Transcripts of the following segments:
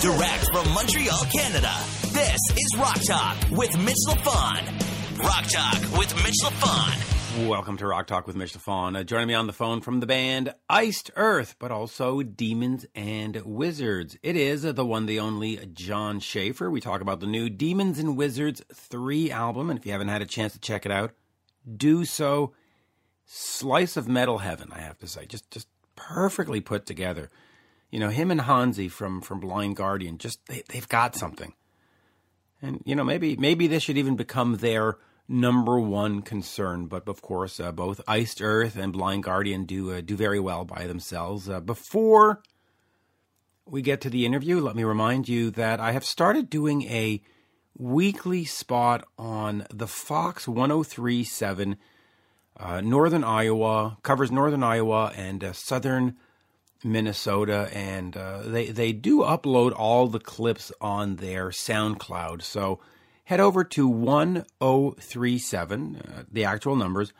Direct from Montreal, Canada. This is Rock Talk with Mitch LaFon. Rock Talk with Mitch LaFon. Welcome to Rock Talk with Mitch LaFon. Uh, joining me on the phone from the band Iced Earth, but also Demons and Wizards. It is the one, the only Jon Schaffer. We talk about the new Demons and Wizards 3 album, and if you haven't had a chance to check it out, do so. Slice of metal heaven, I have to say. Just just perfectly put together. You know, him and Hansi from from Blind Guardian, just they, they've got something. And you know, maybe maybe this should even become their number one concern. But of course, uh, both Iced Earth and Blind Guardian do uh, do very well by themselves. Uh, before we get to the interview, let me remind you that I have started doing a weekly spot on the Fox 1037 uh, Northern Iowa, covers Northern Iowa and uh, Southern Minnesota, and uh, they they do upload all the clips on their SoundCloud. So head over to 1037, uh, the actual numbers,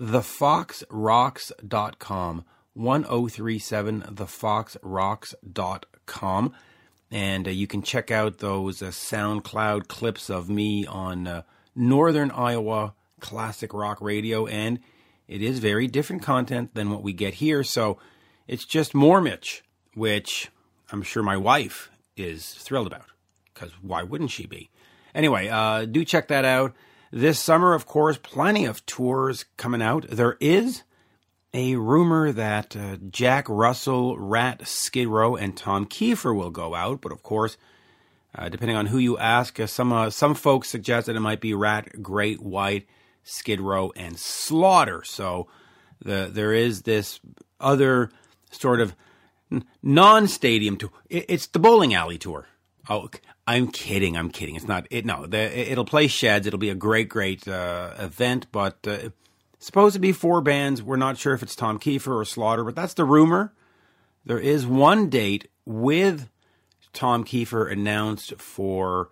thefoxrocks.com, 1037 thefoxrocks.com, and uh, you can check out those uh, SoundCloud clips of me on uh, Northern Iowa classic rock radio, and it is very different content than what we get here. So it's just more Mitch, which I'm sure my wife is thrilled about because why wouldn't she be? Anyway, uh, do check that out. This summer, of course, plenty of tours coming out. There is a rumor that uh, Jack Russell, Ratt, Skid Row, and Tom Keifer will go out, but of course, uh, depending on who you ask, uh, some uh, some folks suggest that it might be Ratt, Great White, Skid Row, and Slaughter. So the there is this other sort of non-stadium tour. It's the bowling alley tour. Oh, I'm kidding. I'm kidding. It's not. It no. The, it'll play sheds. It'll be a great, great uh, event. But uh, supposed to be four bands. We're not sure if it's Tom Keifer or Slaughter, but that's the rumor. There is one date with Tom Keifer announced for.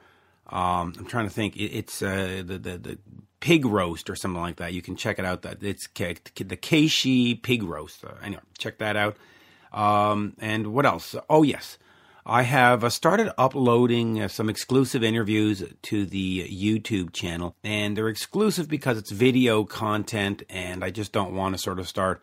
Um, I'm trying to think. It, it's uh, the, the the pig roast or something like that. You can check it out. That it's the Keishi pig roast. Uh, anyway, check that out. Um, and what else? Oh, yes. I have uh, started uploading uh, some exclusive interviews to the YouTube channel, and they're exclusive because it's video content, and I just don't want to sort of start,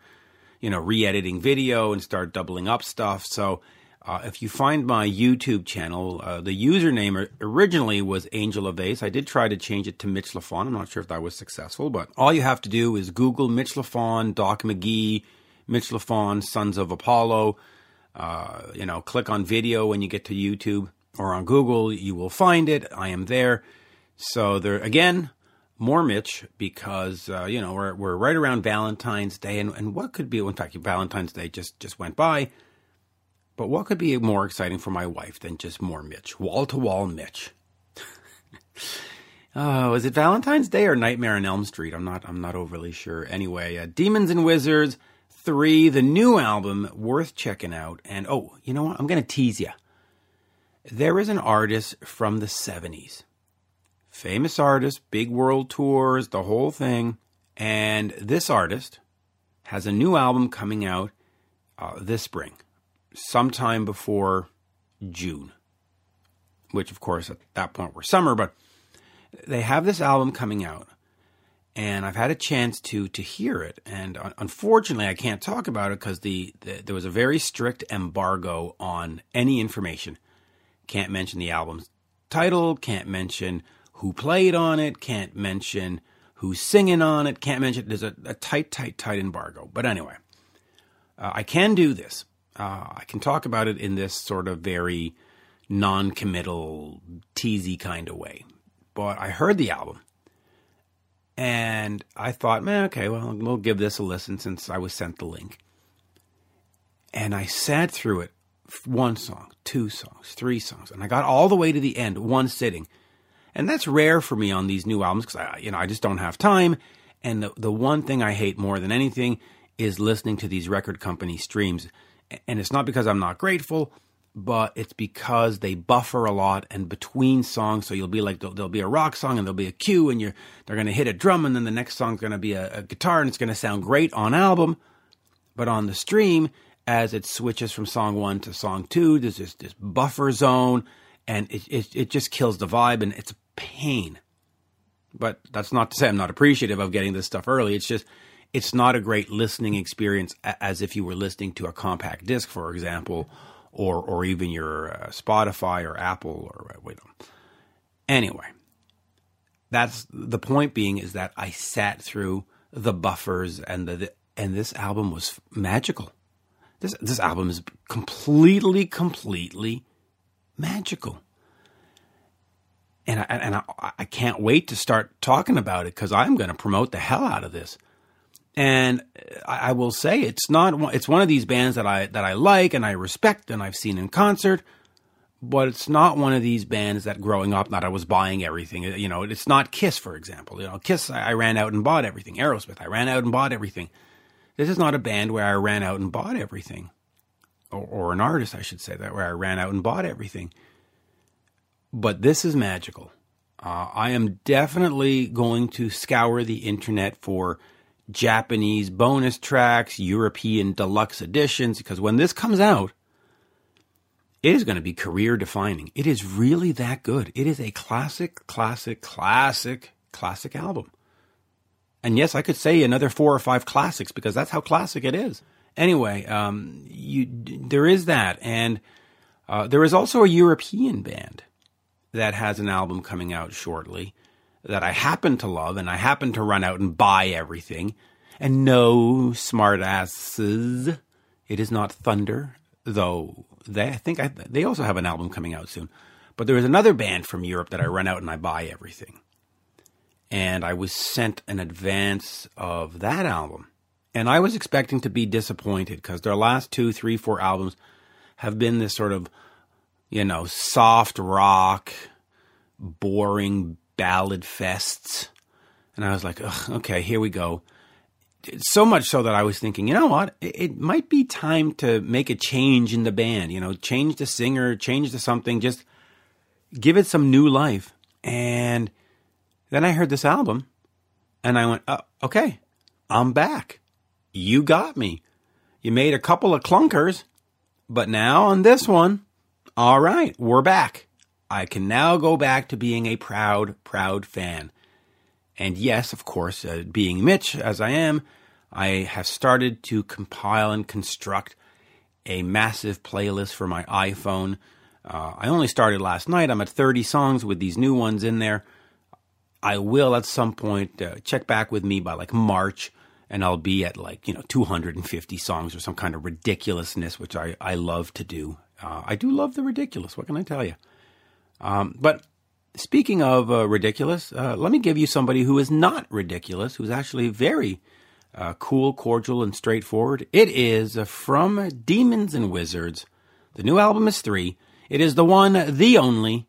you know, re editing video and start doubling up stuff. So, uh, if you find my YouTube channel, uh, the username originally was Angel of Ace. I did try to change it to Mitch LaFon. I'm not sure if that was successful, but all you have to do is Google Mitch LaFon, Doc McGhee, Mitch LaFon, Sons of Apollo. Uh, you know, click on video when you get to YouTube or on Google. You will find it. I am there. So there again, more Mitch because uh, you know we're we're right around Valentine's Day, and, and what could be in fact Valentine's Day just just went by. But what could be more exciting for my wife than just more Mitch, wall to wall Mitch? Oh, is it Valentine's Day or Nightmare on Elm Street? I'm not. I'm not overly sure. Anyway, uh, Demons and Wizards Three, the new album, worth checking out. And oh, you know what? I'm to tease you. There is an artist from the 70s. Famous artist, big world tours, the whole thing. And this artist has a new album coming out uh, this spring, sometime before June, which, of course, at that point we're summer, but they have this album coming out and I've had a chance to to hear it. And unfortunately, I can't talk about it because the, the, there was a very strict embargo on any information. Can't mention the album's title. Can't mention who played on it. Can't mention who's singing on it. Can't mention. There's a, a tight, tight, tight embargo. But anyway, uh, I can do this. Uh, I can talk about it in this sort of very non-committal, teasy kind of way. But I heard the album and I thought, man, okay, well, we'll give this a listen since I was sent the link. And I sat through it one song, two songs, three songs, and I got all the way to the end, one sitting. And that's rare for me on these new albums because I, you know, I just don't have time. And the the one thing I hate more than anything is listening to these record company streams. And it's not because I'm not grateful but it's because they buffer a lot and between songs. So you'll be like, there'll, there'll be a rock song and there'll be a cue and you're, they're going to hit a drum and then the next song's going to be a, a guitar and it's going to sound great on album. But on the stream, as it switches from song one to song two. There's this, this buffer zone, and it, it, it just kills the vibe, and it's a pain. But that's not to say I'm not appreciative of getting this stuff early. It's just it's not a great listening experience as if you were listening to a compact disc, for example, or or even your uh, Spotify or Apple or uh, wait. Anyway, that's the point. Being is that I sat through the buffers and the, the and this album was magical. This this album is completely, completely magical and I, and I, I can't wait to start talking about it because I'm going to promote the hell out of this. And I, I, will say it's not it's one of these bands that I that I like and I respect and I've seen in concert, but it's not one of these bands that growing up that I was buying everything. You know, it's not Kiss, for example. You know, Kiss I, I ran out and bought everything. Aerosmith I ran out and bought everything. This is not a band where I ran out and bought everything, or, or an artist I should say that where I ran out and bought everything but this is magical. Uh, I am definitely going to scour the internet for Japanese bonus tracks, European deluxe editions, because when this comes out, it is going to be career defining. It is really that good. It is a classic, classic, classic, classic album. And yes, I could say another four or five classics because that's how classic it is. Anyway, um, you, there is that. And uh, there is also a European band that has an album coming out shortly that I happen to love, and I happen to run out and buy everything. And no, smartasses, it is not Thunder, though they I think I, they also have an album coming out soon. But there is another band from Europe that I run out and I buy everything. And I was sent an advance of that album. And I was expecting to be disappointed because their last two, three, four albums have been this sort of you know, soft rock, boring ballad fests. And I was like, okay, here we go. So much so that I was thinking, you know what? It, it, might be time to make a change in the band, you know, change the singer, change to something, just give it some new life. And then I heard this album and I went, oh, okay, I'm back. You got me. You made a couple of clunkers, but now on this one, all right, we're back. I can now go back to being a proud, proud fan. And yes, of course, uh, being Mitch as I am, I have started to compile and construct a massive playlist for my iPhone. Uh, I only started last night. I'm at 30 songs with these new ones in there. I will at some point uh, check back with me by like March, and I'll be at like, you know, 250 songs or some kind of ridiculousness, which I, I love to do. Uh, I do love the ridiculous. What can I tell you? Um, but speaking of uh, ridiculous, uh, let me give you somebody who is not ridiculous, who's actually very uh, cool, cordial, and straightforward. It is from Demons and Wizards. The new album is three. It is the one, the only,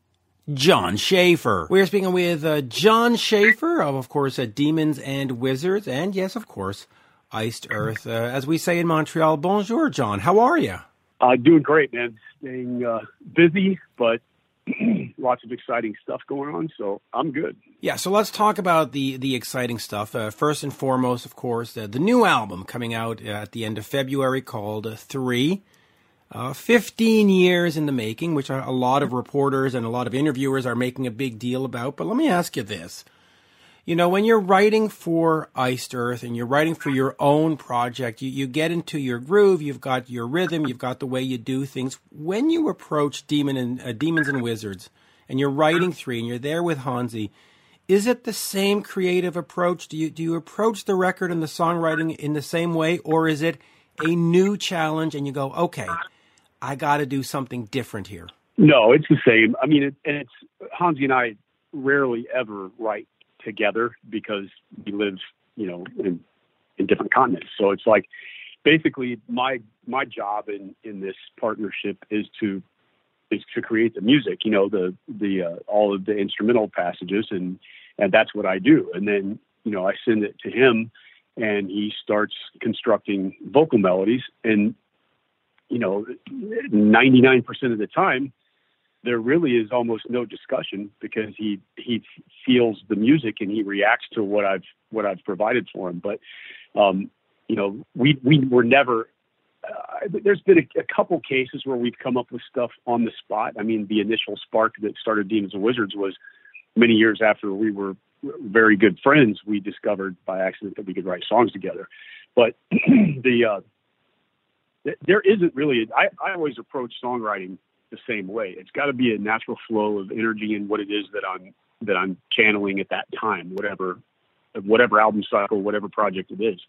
Jon Schaffer. We are speaking with uh, Jon Schaffer of, of course, uh, Demons and Wizards, and yes, of course, Iced Earth. Uh, as we say in Montreal, bonjour, John. How are you? Uh, doing great, man. Staying uh, busy, but lots of exciting stuff going on. So I'm good. Yeah. So let's talk about the the exciting stuff. Uh, first and foremost, of course, the, the new album coming out at the end of February called Three. Uh, 15 years in the making, which a lot of reporters and a lot of interviewers are making a big deal about. But let me ask you this you know, when you're writing for Iced Earth and you're writing for your own project, you, you get into your groove, you've got your rhythm, you've got the way you do things. When you approach Demon and uh, Demons and Wizards and you're writing three and you're there with Hansi, is it the same creative approach? Do you do you approach the record and the songwriting in the same way, or is it a new challenge and you go, okay, I got to do something different here? No, it's the same. I mean, it, and it's Hansi and I rarely ever write together because we live, you know, in, in different continents. So it's like basically my my job in in this partnership is to is to create the music, you know, the the uh, all of the instrumental passages, and and that's what I do. And then you know I send it to him, and he starts constructing vocal melodies. And you know, 99% of the time, there really is almost no discussion because he he feels the music and he reacts to what I've what I've provided for him. But um, you know, we we were never uh, there's been a, a, couple cases where we've come up with stuff on the spot. I mean, the initial spark that started Demons and Wizards was many years after we were very good friends. We discovered by accident that we could write songs together. But the uh, there isn't really. I, I always approach songwriting the same way. It's got to be a natural flow of energy and what it is that I'm that I'm channeling at that time, whatever whatever album cycle, whatever project it is.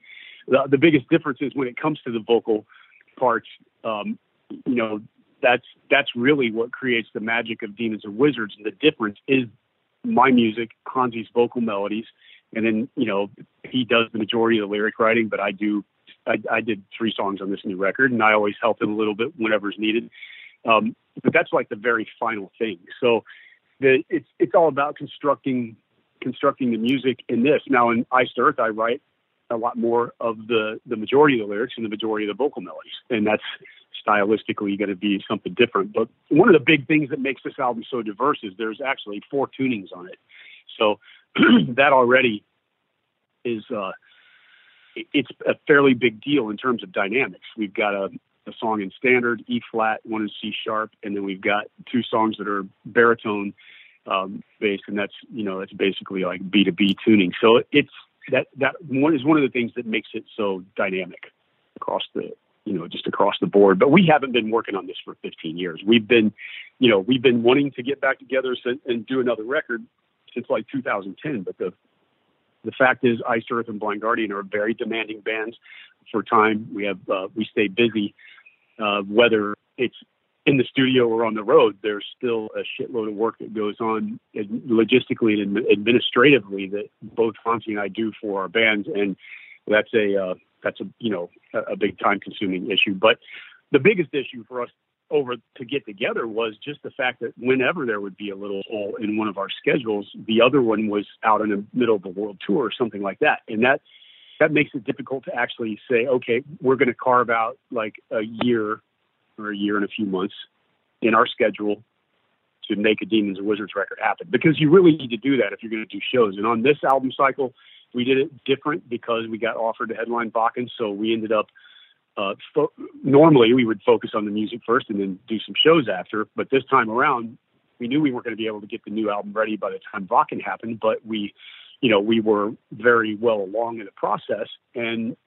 The, the biggest difference is when it comes to the vocal parts. Um, you know, that's that's really what creates the magic of Demons and Wizards. And the difference is my music, Hansi's vocal melodies, and then you know he does the majority of the lyric writing, but I do. I, I did three songs on this new record, and I always help him a little bit whenever's needed. Um, but that's like the very final thing. So the, it's it's all about constructing constructing the music in this. Now in Iced Earth, I write a lot more of the the majority of the lyrics and the majority of the vocal melodies, and that's stylistically going to be something different. But one of the big things that makes this album so diverse is there's actually four tunings on it. So that already is uh, it's a fairly big deal in terms of dynamics. We've got a, a song in standard E flat, one in C sharp, and then we've got two songs that are baritone um, based, and that's you know that's basically like B to B tuning. So it's that that one is one of the things that makes it so dynamic across the you know just across the board. But we haven't been working on this for 15 years. We've been you know we've been wanting to get back together and do another record since like 2010. But the the fact is, Iced Earth and Blind Guardian are very demanding bands for time. We have uh, we stay busy, uh, whether it's in the studio or on the road, there's still a shitload of work that goes on logistically and administratively that both Hansi and I do for our bands, and that's a uh, that's a you know a, a big time consuming issue. But the biggest issue for us over to get together was just the fact that whenever there would be a little hole in one of our schedules, the other one was out in the middle of a world tour or something like that, and that that makes it difficult to actually say, okay, we're going to carve out like a year or a year and a few months in our schedule to make a Demons and Wizards record happen because you really need to do that if you're going to do shows. And on this album cycle, we did it different because we got offered to headline Wacken, so we ended up. Uh, fo- normally, we would focus on the music first and then do some shows after. But this time around, we knew we weren't going to be able to get the new album ready by the time Wacken happened. But we, you know, we were very well along in the process, and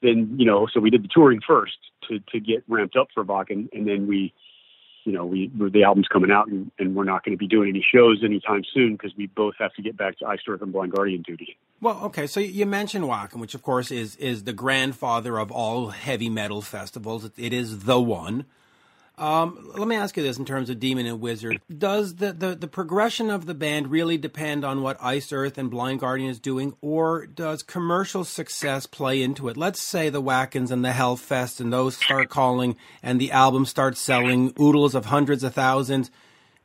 then you know, so we did the touring first to to get ramped up for Wacken, and then we, you know, we the album's coming out, and, and we're not going to be doing any shows anytime soon because we both have to get back to Iced and Blind Guardian duty. Well, okay, so you mentioned Wacken, which of course is is the grandfather of all heavy metal festivals. It is the one. Um, let me ask you this in terms of Demon and Wizard. Does the, the, the, progression of the band really depend on what Iced Earth and Blind Guardian is doing, or does commercial success play into it? Let's say the Wackens and the Hellfest and those start calling and the album starts selling oodles of hundreds of thousands.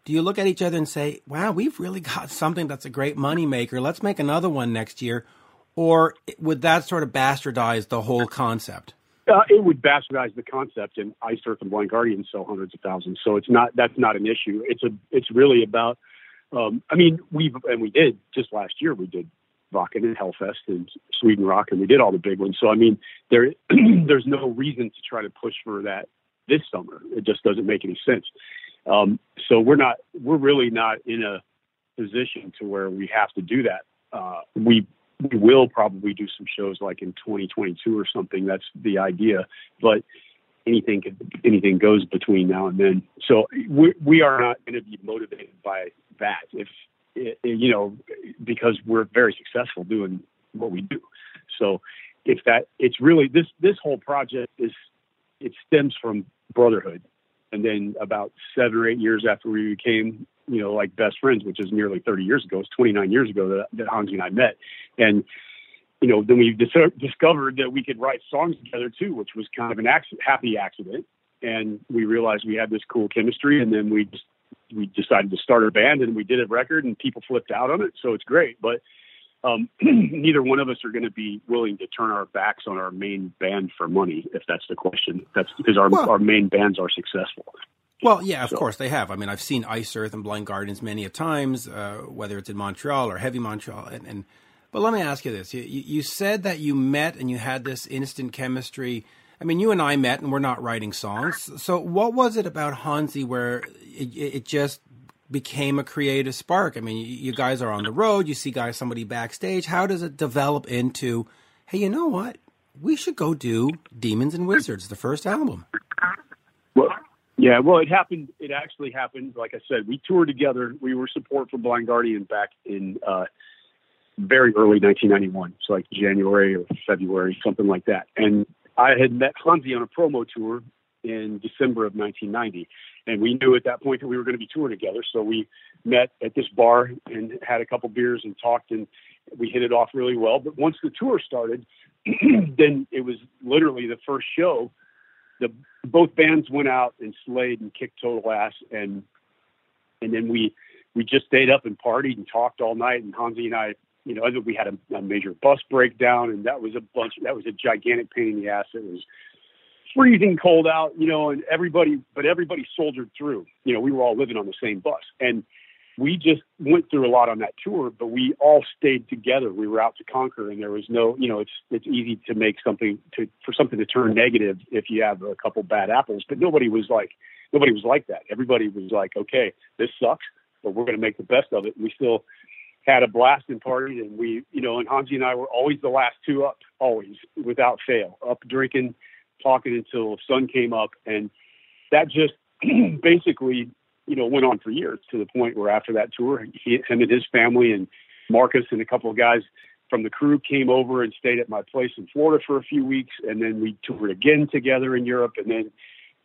Do you look at each other and say, wow, we've really got something that's a great moneymaker. Let's make another one next year? Or would that sort of bastardize the whole concept? Uh, it would bastardize the concept, and Iced Earth and Blind Guardian sell hundreds of thousands. So it's not that's not an issue. It's a it's really about. Um, I mean, we've and we did just last year. We did Wacken and Hellfest and Sweden Rock, and we did all the big ones. So I mean, there there's no reason to try to push for that this summer. It just doesn't make any sense. Um, so we're not we're really not in a position to where we have to do that. Uh, we we will probably do some shows like in 2022 or something. That's the idea, but anything anything goes between now and then. So we we are not going to be motivated by that if eh, you know because we're very successful doing what we do. So if that it's really this this whole project is it stems from brotherhood, and then about seven or eight years after we became you know, like best friends, which is nearly 30 years ago. It's 29 years ago that, that Hansi and I met. And, you know, then we dis- discovered that we could write songs together too, which was kind of an accident, happy accident. And we realized we had this cool chemistry. And then we just, we decided to start a band and we did a record and people flipped out on it. So it's great. But, um, neither one of us are going to be willing to turn our backs on our main band for money, if that's the question. That's because our, well, our main bands are successful. Well, yeah, of so. course they have. I mean, I've seen Iced Earth and Blind Guardian many a times, uh, whether it's in Montreal or Heavy Montreal. And, and but let me ask you this: you, you, said that you met and you had this instant chemistry I mean, you and I met, and we're not writing songs. So, what was it about Hansi where it, it just became a creative spark? I mean, you guys are on the road, you see guys, somebody backstage. How does it develop into, hey, you know what? We should go do Demons and Wizards, the first album. Well, yeah, well, it happened. It actually happened. Like I said, we toured together. We were support for Blind Guardian back in uh, very early 1991. So like January or February, something like that. And I had met Hansi on a promo tour in December of 1990. And we knew at that point that we were going to be touring together. So we met at this bar and had a couple beers and talked and we hit it off really well. But once the tour started, then it was literally the first show. The both bands went out and slayed and kicked total ass and and then we we just stayed up and partied and talked all night and Hansi and I you know, we had a, a major bus breakdown, and that was a bunch. That was a gigantic pain in the ass. It was freezing cold out, you know, and everybody, but everybody soldiered through. You know, we were all living on the same bus, and we just went through a lot on that tour. But we all stayed together. We were out to conquer, and there was no, you know, it's it's easy to make something to for something to turn negative if you have a couple bad apples. But nobody was like nobody was like that. Everybody was like, okay, this sucks, but we're going to make the best of it. And we still had a blast and partied, and we, you know, and Hansi and I were always the last two up, always without fail, up drinking, talking until sun came up, and that just basically, you know, went on for years to the point where after that tour, he, him and his family and Marcus and a couple of guys from the crew came over and stayed at my place in Florida for a few weeks, and then we toured again together in Europe, and then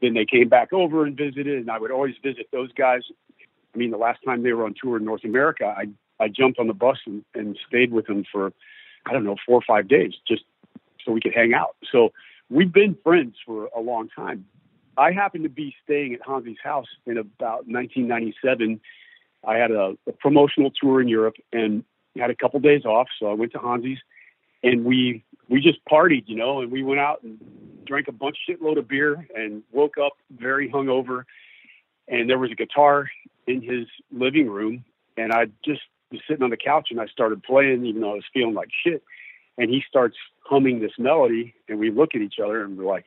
then they came back over and visited, and I would always visit those guys. I mean, the last time they were on tour in North America, I I jumped on the bus and, and stayed with them for, I don't know, four or five days just so we could hang out. So we've been friends for a long time. I happened to be staying at Hansi's house in about 1997. I had a, a promotional tour in Europe and had a couple days off, so I went to Hansi's and we we just partied, you know, and we went out and drank a bunch shitload of beer and woke up very hungover. And there was a guitar in his living room, and I just was sitting on the couch and I started playing, even though I was feeling like shit. And he starts humming this melody, and we look at each other and we're like,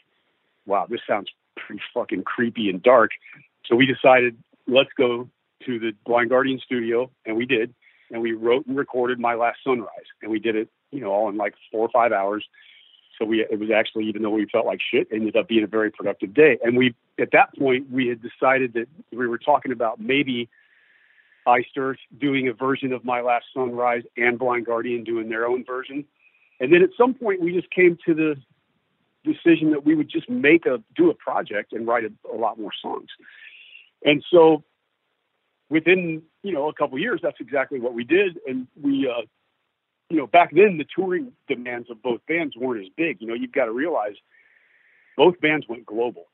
"Wow, this sounds pretty fucking creepy and dark." So we decided, let's go to the Blind Guardian studio, and we did. And we wrote and recorded My Last Sunrise, and we did it, you know, all in like four or five hours. So we, it was actually, even though we felt like shit, ended up being a very productive day. And we, at that point, we had decided that we were talking about maybe Iced Earth doing a version of My Last Sunrise and Blind Guardian doing their own version. And then at some point, we just came to the decision that we would just make a do a project and write a, a lot more songs. And so within you know a couple years, that's exactly what we did. And we, uh, you know, back then the touring demands of both bands weren't as big. You know, you've got to realize both bands went global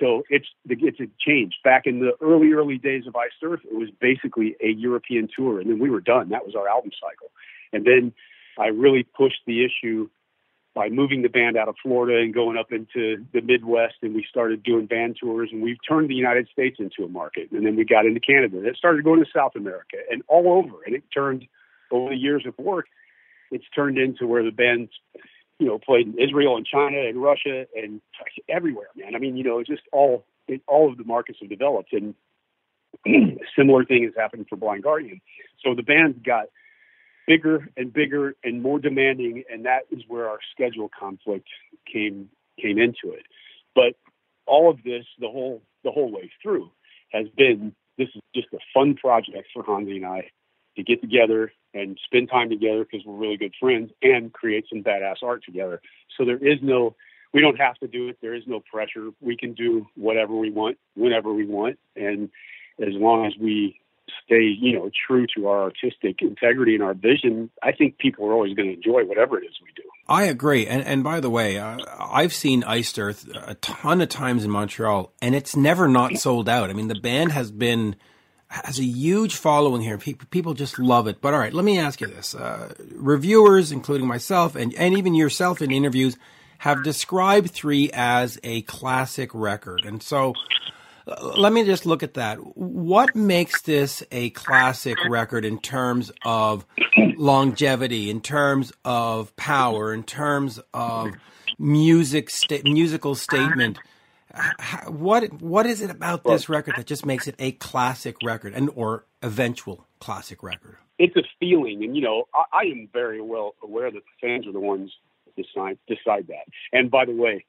so it's it's a change. Back in the early early days of Iced Earth, it was basically a European tour, and then we were done. That was our album cycle. And then I really pushed the issue by moving the band out of Florida and going up into the Midwest, and we started doing band tours, and we've turned the United States into a market. And then we got into Canada, and it started going to South America and all over. And it turned over the years of work, it's turned into where the band's you know, played in Israel and China and Russia and everywhere, man. I mean, you know, it's just all it, all of the markets have developed, and similar thing has happened for Blind Guardian. So the band got bigger and bigger and more demanding, and that is where our schedule conflict came came into it. But all of this, the whole the whole way through, has been this is just a fun project for Hansi and I to get together and spend time together because we're really good friends and create some badass art together. So there is no, we don't have to do it. There is no pressure. We can do whatever we want, whenever we want. And as long as we stay, you know, true to our artistic integrity and our vision, I think people are always going to enjoy whatever it is we do. I agree. And, and by the way, uh, I've seen Iced Earth a ton of times in Montreal, and it's never not sold out. I mean, the band has been has a huge following here. People just love it. But all right, let me ask you this: uh, reviewers, including myself, and and even yourself in interviews, have described three as a classic record, and so. Let me just look at that. What makes this a classic record in terms of longevity, in terms of power, in terms of music sta- musical statement. What what is it about this record that just makes it a classic record and or eventual classic record? It's a feeling, and you know, I, I am very well aware that the fans are the ones decide decide that. And by the way,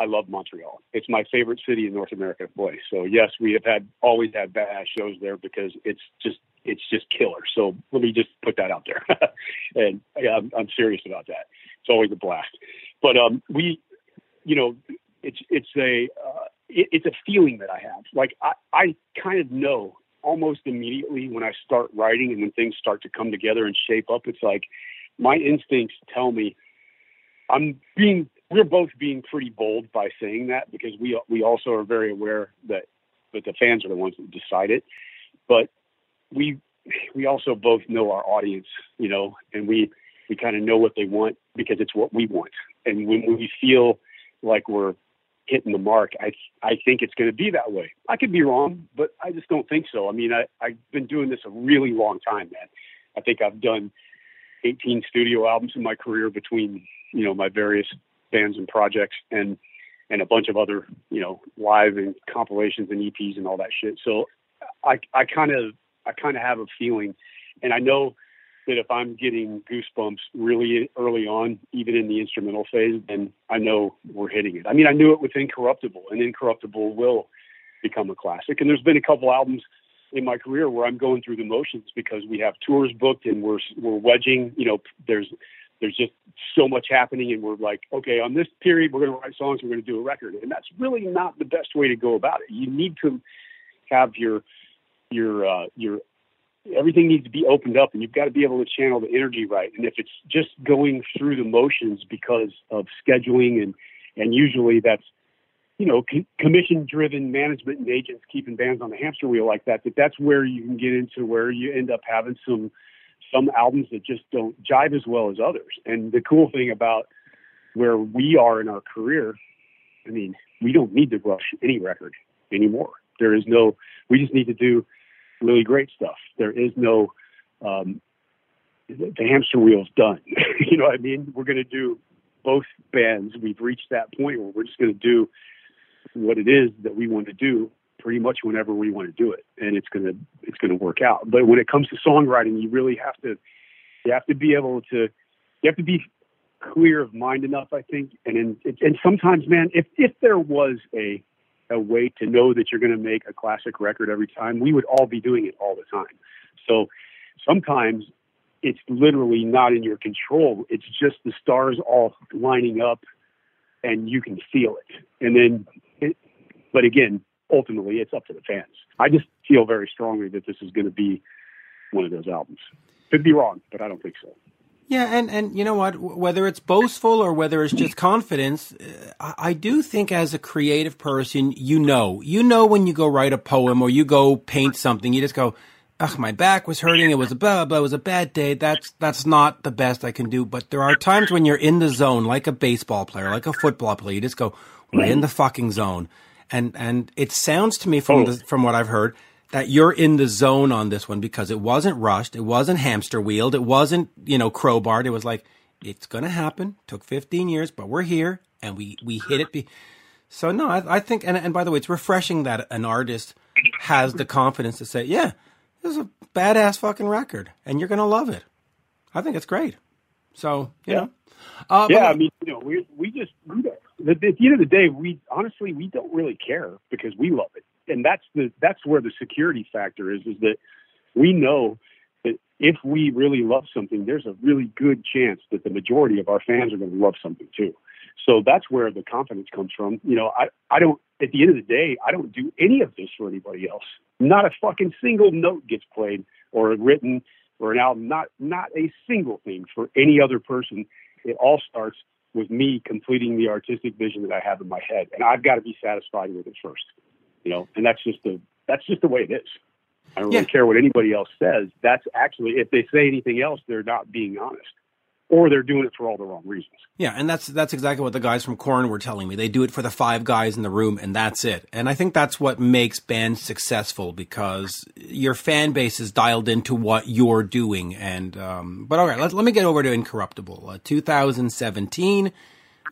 I love Montreal. It's my favorite city in North America to. So yes, we have had always had badass shows there because it's just it's just killer. So let me just put that out there. and yeah, I'm, I'm serious about that. It's always a blast. But um, we, you know, it's it's a uh, it, it's a feeling that I have. Like I I kind of know almost immediately when I start writing and when things start to come together and shape up. It's like my instincts tell me I'm being we're both being pretty bold by saying that because we we also are very aware that that the fans are the ones that decide it. But we we also both know our audience, you know, and we we kind of know what they want because it's what we want. And when we feel like we're hitting the mark, I I think it's going to be that way. I could be wrong, but I just don't think so. I mean, I I've been doing this a really long time, man. I think I've done 18 studio albums in my career between you know my various bands and projects and and a bunch of other you know live and compilations and EPs and all that shit. So I I kind of I kind of have a feeling, and I know that if I'm getting goosebumps really early on, even in the instrumental phase, then I know we're hitting it. I mean, I knew it with Incorruptible, and Incorruptible will become a classic. And there's been a couple albums in my career where I'm going through the motions because we have tours booked and we're we're wedging. You know, there's there's just so much happening and we're like okay on this period we're going to write songs we're going to do a record. And that's really not the best way to go about it. You need to have your your uh your everything needs to be opened up and you've got to be able to channel the energy right. And if it's just going through the motions because of scheduling and and usually that's you know commission driven management and agents keeping bands on the hamster wheel like that that that's where you can get into where you end up having some some albums that just don't jive as well as others. And the cool thing about where we are in our career, I mean, we don't need to rush any record anymore. There is no, we just need to do really great stuff. There is no, um, the hamster wheel's done. you know what I mean? We're going to do both bands. We've reached that point where we're just going to do what it is that we want to do pretty much whenever we want to do it, and it's gonna it's gonna work out. But when it comes to songwriting, you really have to you have to be able to you have to be clear of mind enough, I think. And in, and sometimes, man, if if there was a a way to know that you're going to make a classic record every time, we would all be doing it all the time. So sometimes it's literally not in your control. It's just the stars all lining up and you can feel it. And then, it, but again, ultimately it's up to the fans. I just feel very strongly that this is going to be one of those albums. Could be wrong, but I don't think so. Yeah, and, and you know what? Whether it's boastful or whether it's just confidence, uh, I do think as a creative person, you know, you know when you go write a poem or you go paint something, you just go, "Ugh, my back was hurting. It was a blah blah. It was a bad day. That's that's not the best I can do." But there are times when you're in the zone, like a baseball player, like a football player. You just go, "We're in the fucking zone." And and it sounds to me from oh. the, from what I've heard that you're in the zone on this one because it wasn't rushed, it wasn't hamster wheeled, it wasn't you know crowbarred. It was like it's going to happen. Took 15 years, but we're here and we we hit it. Be- so no, I, I think and and by the way, it's refreshing that an artist has the confidence to say, yeah, this is a badass fucking record, and you're going to love it. I think it's great. So you yeah. know, uh, yeah. I mean, you know, we we just we don't at the end of the day, we honestly we don't really care because we love it, and that's the that's where the security factor is. Is that we know that if we really love something, there's a really good chance that the majority of our fans are going to love something too. So that's where the confidence comes from. You know, I I don't at the end of the day, I don't do any of this for anybody else. Not a fucking single note gets played or written or an album. Not not a single thing for any other person. It all starts with me completing the artistic vision that I have in my head, and I've got to be satisfied with it first. You know, and that's just the that's just the way it is. I don't yeah. really care what anybody else says. That's actually if they say anything else, they're not being honest or they're doing it for all the wrong reasons. Yeah, and that's that's exactly what the guys from Korn were telling me. They do it for the five guys in the room, and that's it. And I think that's what makes bands successful because your fan base is dialed into what you're doing. And um, but all right, let let me get over to Incorruptible, uh, 2017.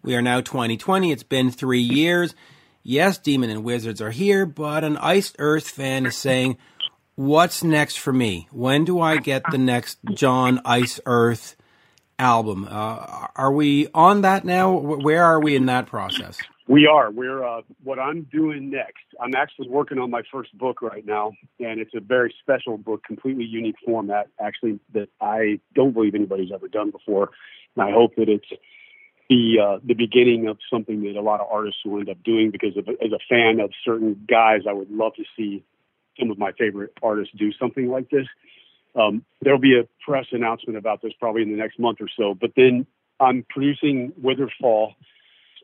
We are now 2020. It's been three years. Yes, Demon and Wizards are here, but an Iced Earth fan is saying, What's next for me? When do I get the next John Iced Earth album? Uh, are we on that now? Where are we in that process? We are. We're uh, what I'm doing next. I'm actually working on my first book right now, and it's a very special book, completely unique format, actually that I don't believe anybody's ever done before. And I hope that it's the uh, the beginning of something that a lot of artists will end up doing. Because of, as a fan of certain guys, I would love to see some of my favorite artists do something like this. Um, there'll be a press announcement about this probably in the next month or so. But then I'm producing Witherfall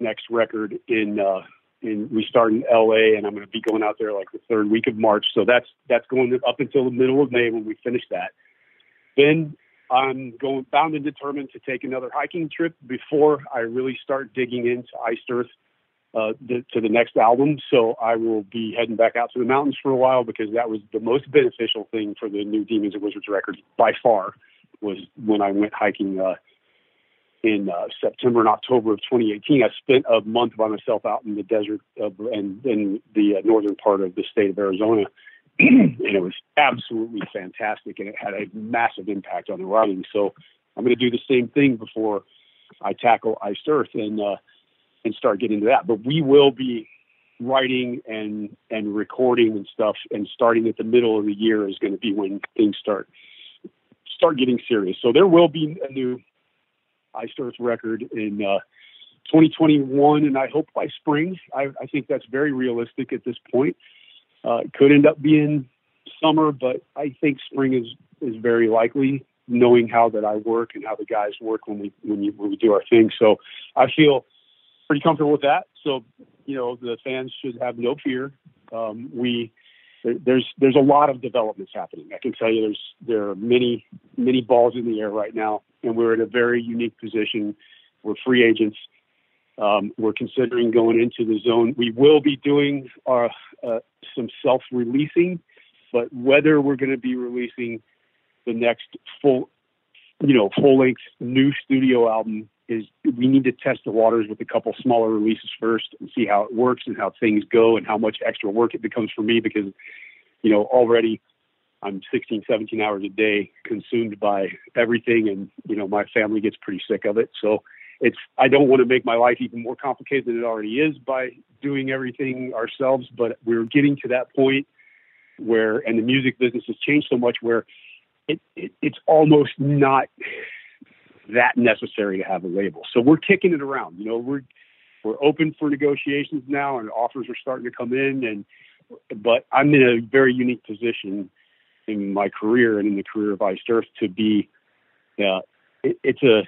next record in uh, in we start in LA and I'm going to be going out there like the third week of March. So that's that's going up until the middle of May when we finish that. Then I'm going bound and determined to take another hiking trip before I really start digging into Iced Earth uh, the, to the next album. So I will be heading back out to the mountains for a while because that was the most beneficial thing for the new Demons and Wizards record by far was when I went hiking uh, in uh, September and October of 2018. I spent a month by myself out in the desert of, and in the uh, northern part of the state of Arizona. and it was absolutely fantastic, and it had a massive impact on the writing. So I'm going to do the same thing before I tackle Iced Earth and uh, and start getting into that. But we will be writing and and recording and stuff, and starting at the middle of the year is going to be when things start start getting serious. So there will be a new Iced Earth record in uh, 2021, and I hope by spring. I, I think that's very realistic at this point. Uh, it could end up being summer, but I think spring is is very likely. Knowing how that I work and how the guys work when we when, you, when we do our thing, so I feel pretty comfortable with that. So you know the fans should have no fear. Um, we there's there's a lot of developments happening. I can tell you there's there are many many balls in the air right now, and we're in a very unique position. We're free agents. Um, we're considering going into the zone. We will be doing our, uh, uh, some self-releasing, but whether we're going to be releasing the next full, you know, full-length new studio album is we need to test the waters with a couple smaller releases first and see how it works and how things go and how much extra work it becomes for me because, you know, already I'm 16, 17 hours a day consumed by everything and, you know, my family gets pretty sick of it. So it's, I don't want to make my life even more complicated than it already is by doing everything ourselves, but we're getting to that point where, and the music business has changed so much where it, it it's almost not that necessary to have a label. So we're kicking it around. You know, we're we're open for negotiations now, and offers are starting to come in. And but I'm in a very unique position in my career and in the career of Iced Earth to be. Uh, it, it's a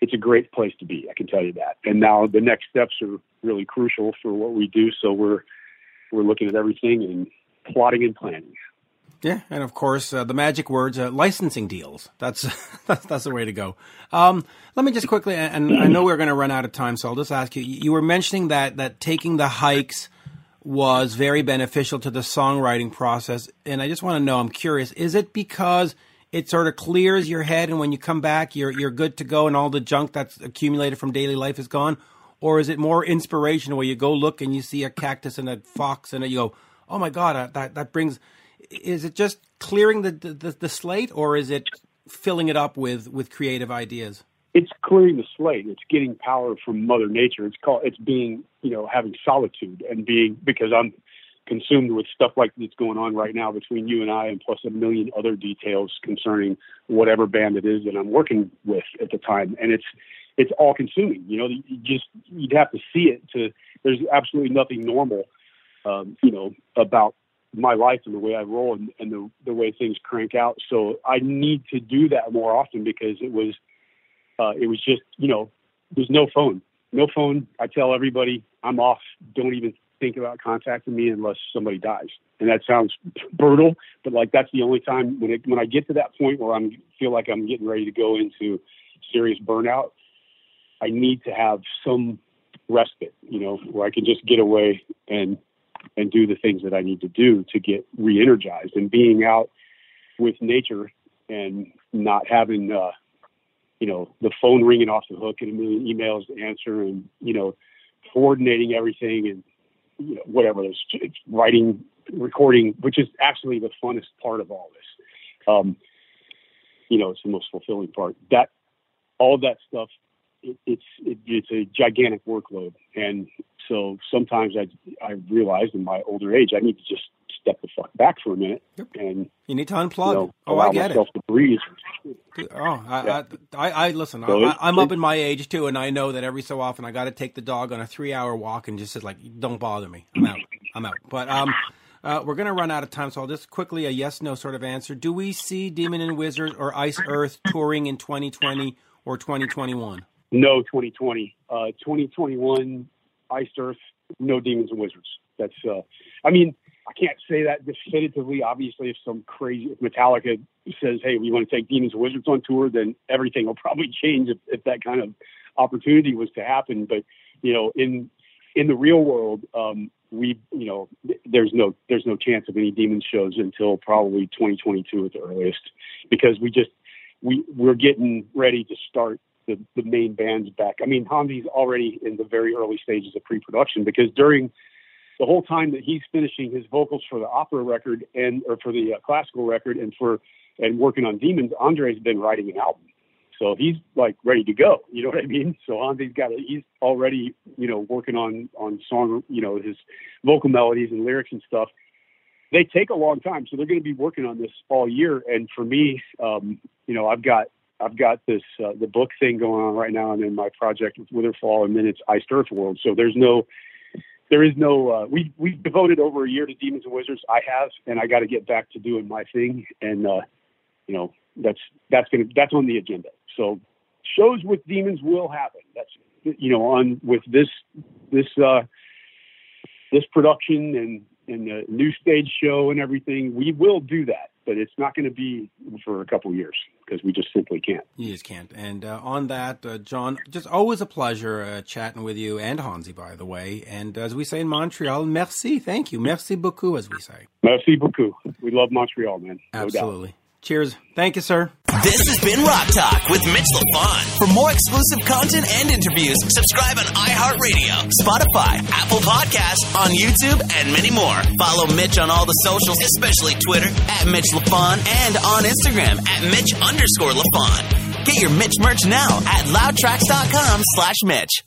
it's a great place to be. I can tell you that. And now the next steps are really crucial for what we do. So we're we're looking at everything and plotting and planning. Yeah, and of course uh, the magic words uh, licensing deals. That's that's that's the way to go. Um, let me just quickly, and I know we're going to run out of time, so I'll just ask you. You were mentioning that that taking the hikes was very beneficial to the songwriting process, and I just want to know. I'm curious. Is it because it sort of clears your head, and when you come back, you're you're good to go, and all the junk that's accumulated from daily life is gone, or is it more inspirational where you go look and you see a cactus and a fox, and you go, "Oh my God, uh, that that brings." Is it just clearing the, the, the slate, or is it filling it up with with creative ideas? It's clearing the slate. It's getting power from Mother Nature. It's called. It's being you know having solitude and being because I'm consumed with stuff like that's going on right now between you and I, and plus a million other details concerning whatever band it is that I'm working with at the time, and it's it's all consuming. You know, you just you'd have to see it to. There's absolutely nothing normal, um, you know, about my life and the way I roll and, and the the way things crank out. So I need to do that more often because it was uh, it was just you know there's no phone, no phone. I tell everybody I'm off. Don't even think about contacting me unless somebody dies. And that sounds brutal, but like that's the only time when it when I get to that point where I'm feel like I'm getting ready to go into serious burnout. I need to have some respite, you know, where I can just get away and and do the things that I need to do to get re-energized and being out with nature and not having uh, you know, the phone ringing off the hook and a million emails to answer and, you know, coordinating everything and, you know, whatever. It's writing, recording, which is actually the funnest part of all this. Um, you know, it's the most fulfilling part. That, all that stuff, it, it's, it, it's a gigantic workload. And so sometimes I, I realize in my older age, I need to just step the fuck back for a minute Yep. and You need to unplug. you know, oh, I get it. to breathe. Oh, I, Yeah. I, I, I listen. So I, I'm up in my age too, and I know that every so often I got to take the dog on a three-hour walk and just like, "Don't bother me. I'm out. I'm out." But um, uh, we're gonna run out of time, so I'll just quickly a yes/no sort of answer. Do we see Demon and Wizard or Iced Earth touring in 2020 or 2021? No 2020. Uh, 2021, Iced Earth, no Demons and Wizards. That's, uh, I mean, I can't say that definitively. Obviously, if some crazy, if Metallica says, hey, we want to take Demons and Wizards on tour, then everything will probably change if, if that kind of opportunity was to happen. But, you know, in, in the real world, um, we, you know, there's no, there's no chance of any Demons shows until probably 2022 at the earliest, because we just, we, we're getting ready to start the, the main bands back. I mean, Hansi's already in the very early stages of pre-production because during the whole time that he's finishing his vocals for the opera record and or for the uh, classical record and for and working on Demons, Andre's been writing an album. So he's like ready to go. You know what I mean? So Hansi's got a, he's already you know working on on song you know his vocal melodies and lyrics and stuff. They take a long time, so they're going to be working on this all year. And for me, um, you know, I've got I've got this uh, the book thing going on right now, and then my project with Witherfall, and then it's Iced Earth World. So there's no, there is no. Uh, we we devoted over a year to Demons and Wizards. I have, and I got to get back to doing my thing, and uh, you know that's that's gonna that's on the agenda. So shows with demons will happen. That's you know on with this this uh, this production and and the new stage show and everything. We will do that, but it's not going to be for a couple of years because we just simply can't. You just can't. And uh, on that, uh, Jon, just always a pleasure uh, chatting with you and Hansi, by the way. And as we say in Montreal, merci, thank you, merci beaucoup, as we say. Merci beaucoup. We love Montreal, man. No. Absolutely. Cheers. Thank you, sir. This has been Rock Talk with Mitch LaFon. For more exclusive content and interviews, subscribe on iHeartRadio, Spotify, Apple Podcasts, on YouTube, and many more. Follow Mitch on all the socials, especially Twitter, at Mitch LaFon, and on Instagram, at Mitch underscore LaFon. Get your Mitch merch now at loudtracks.com slash Mitch.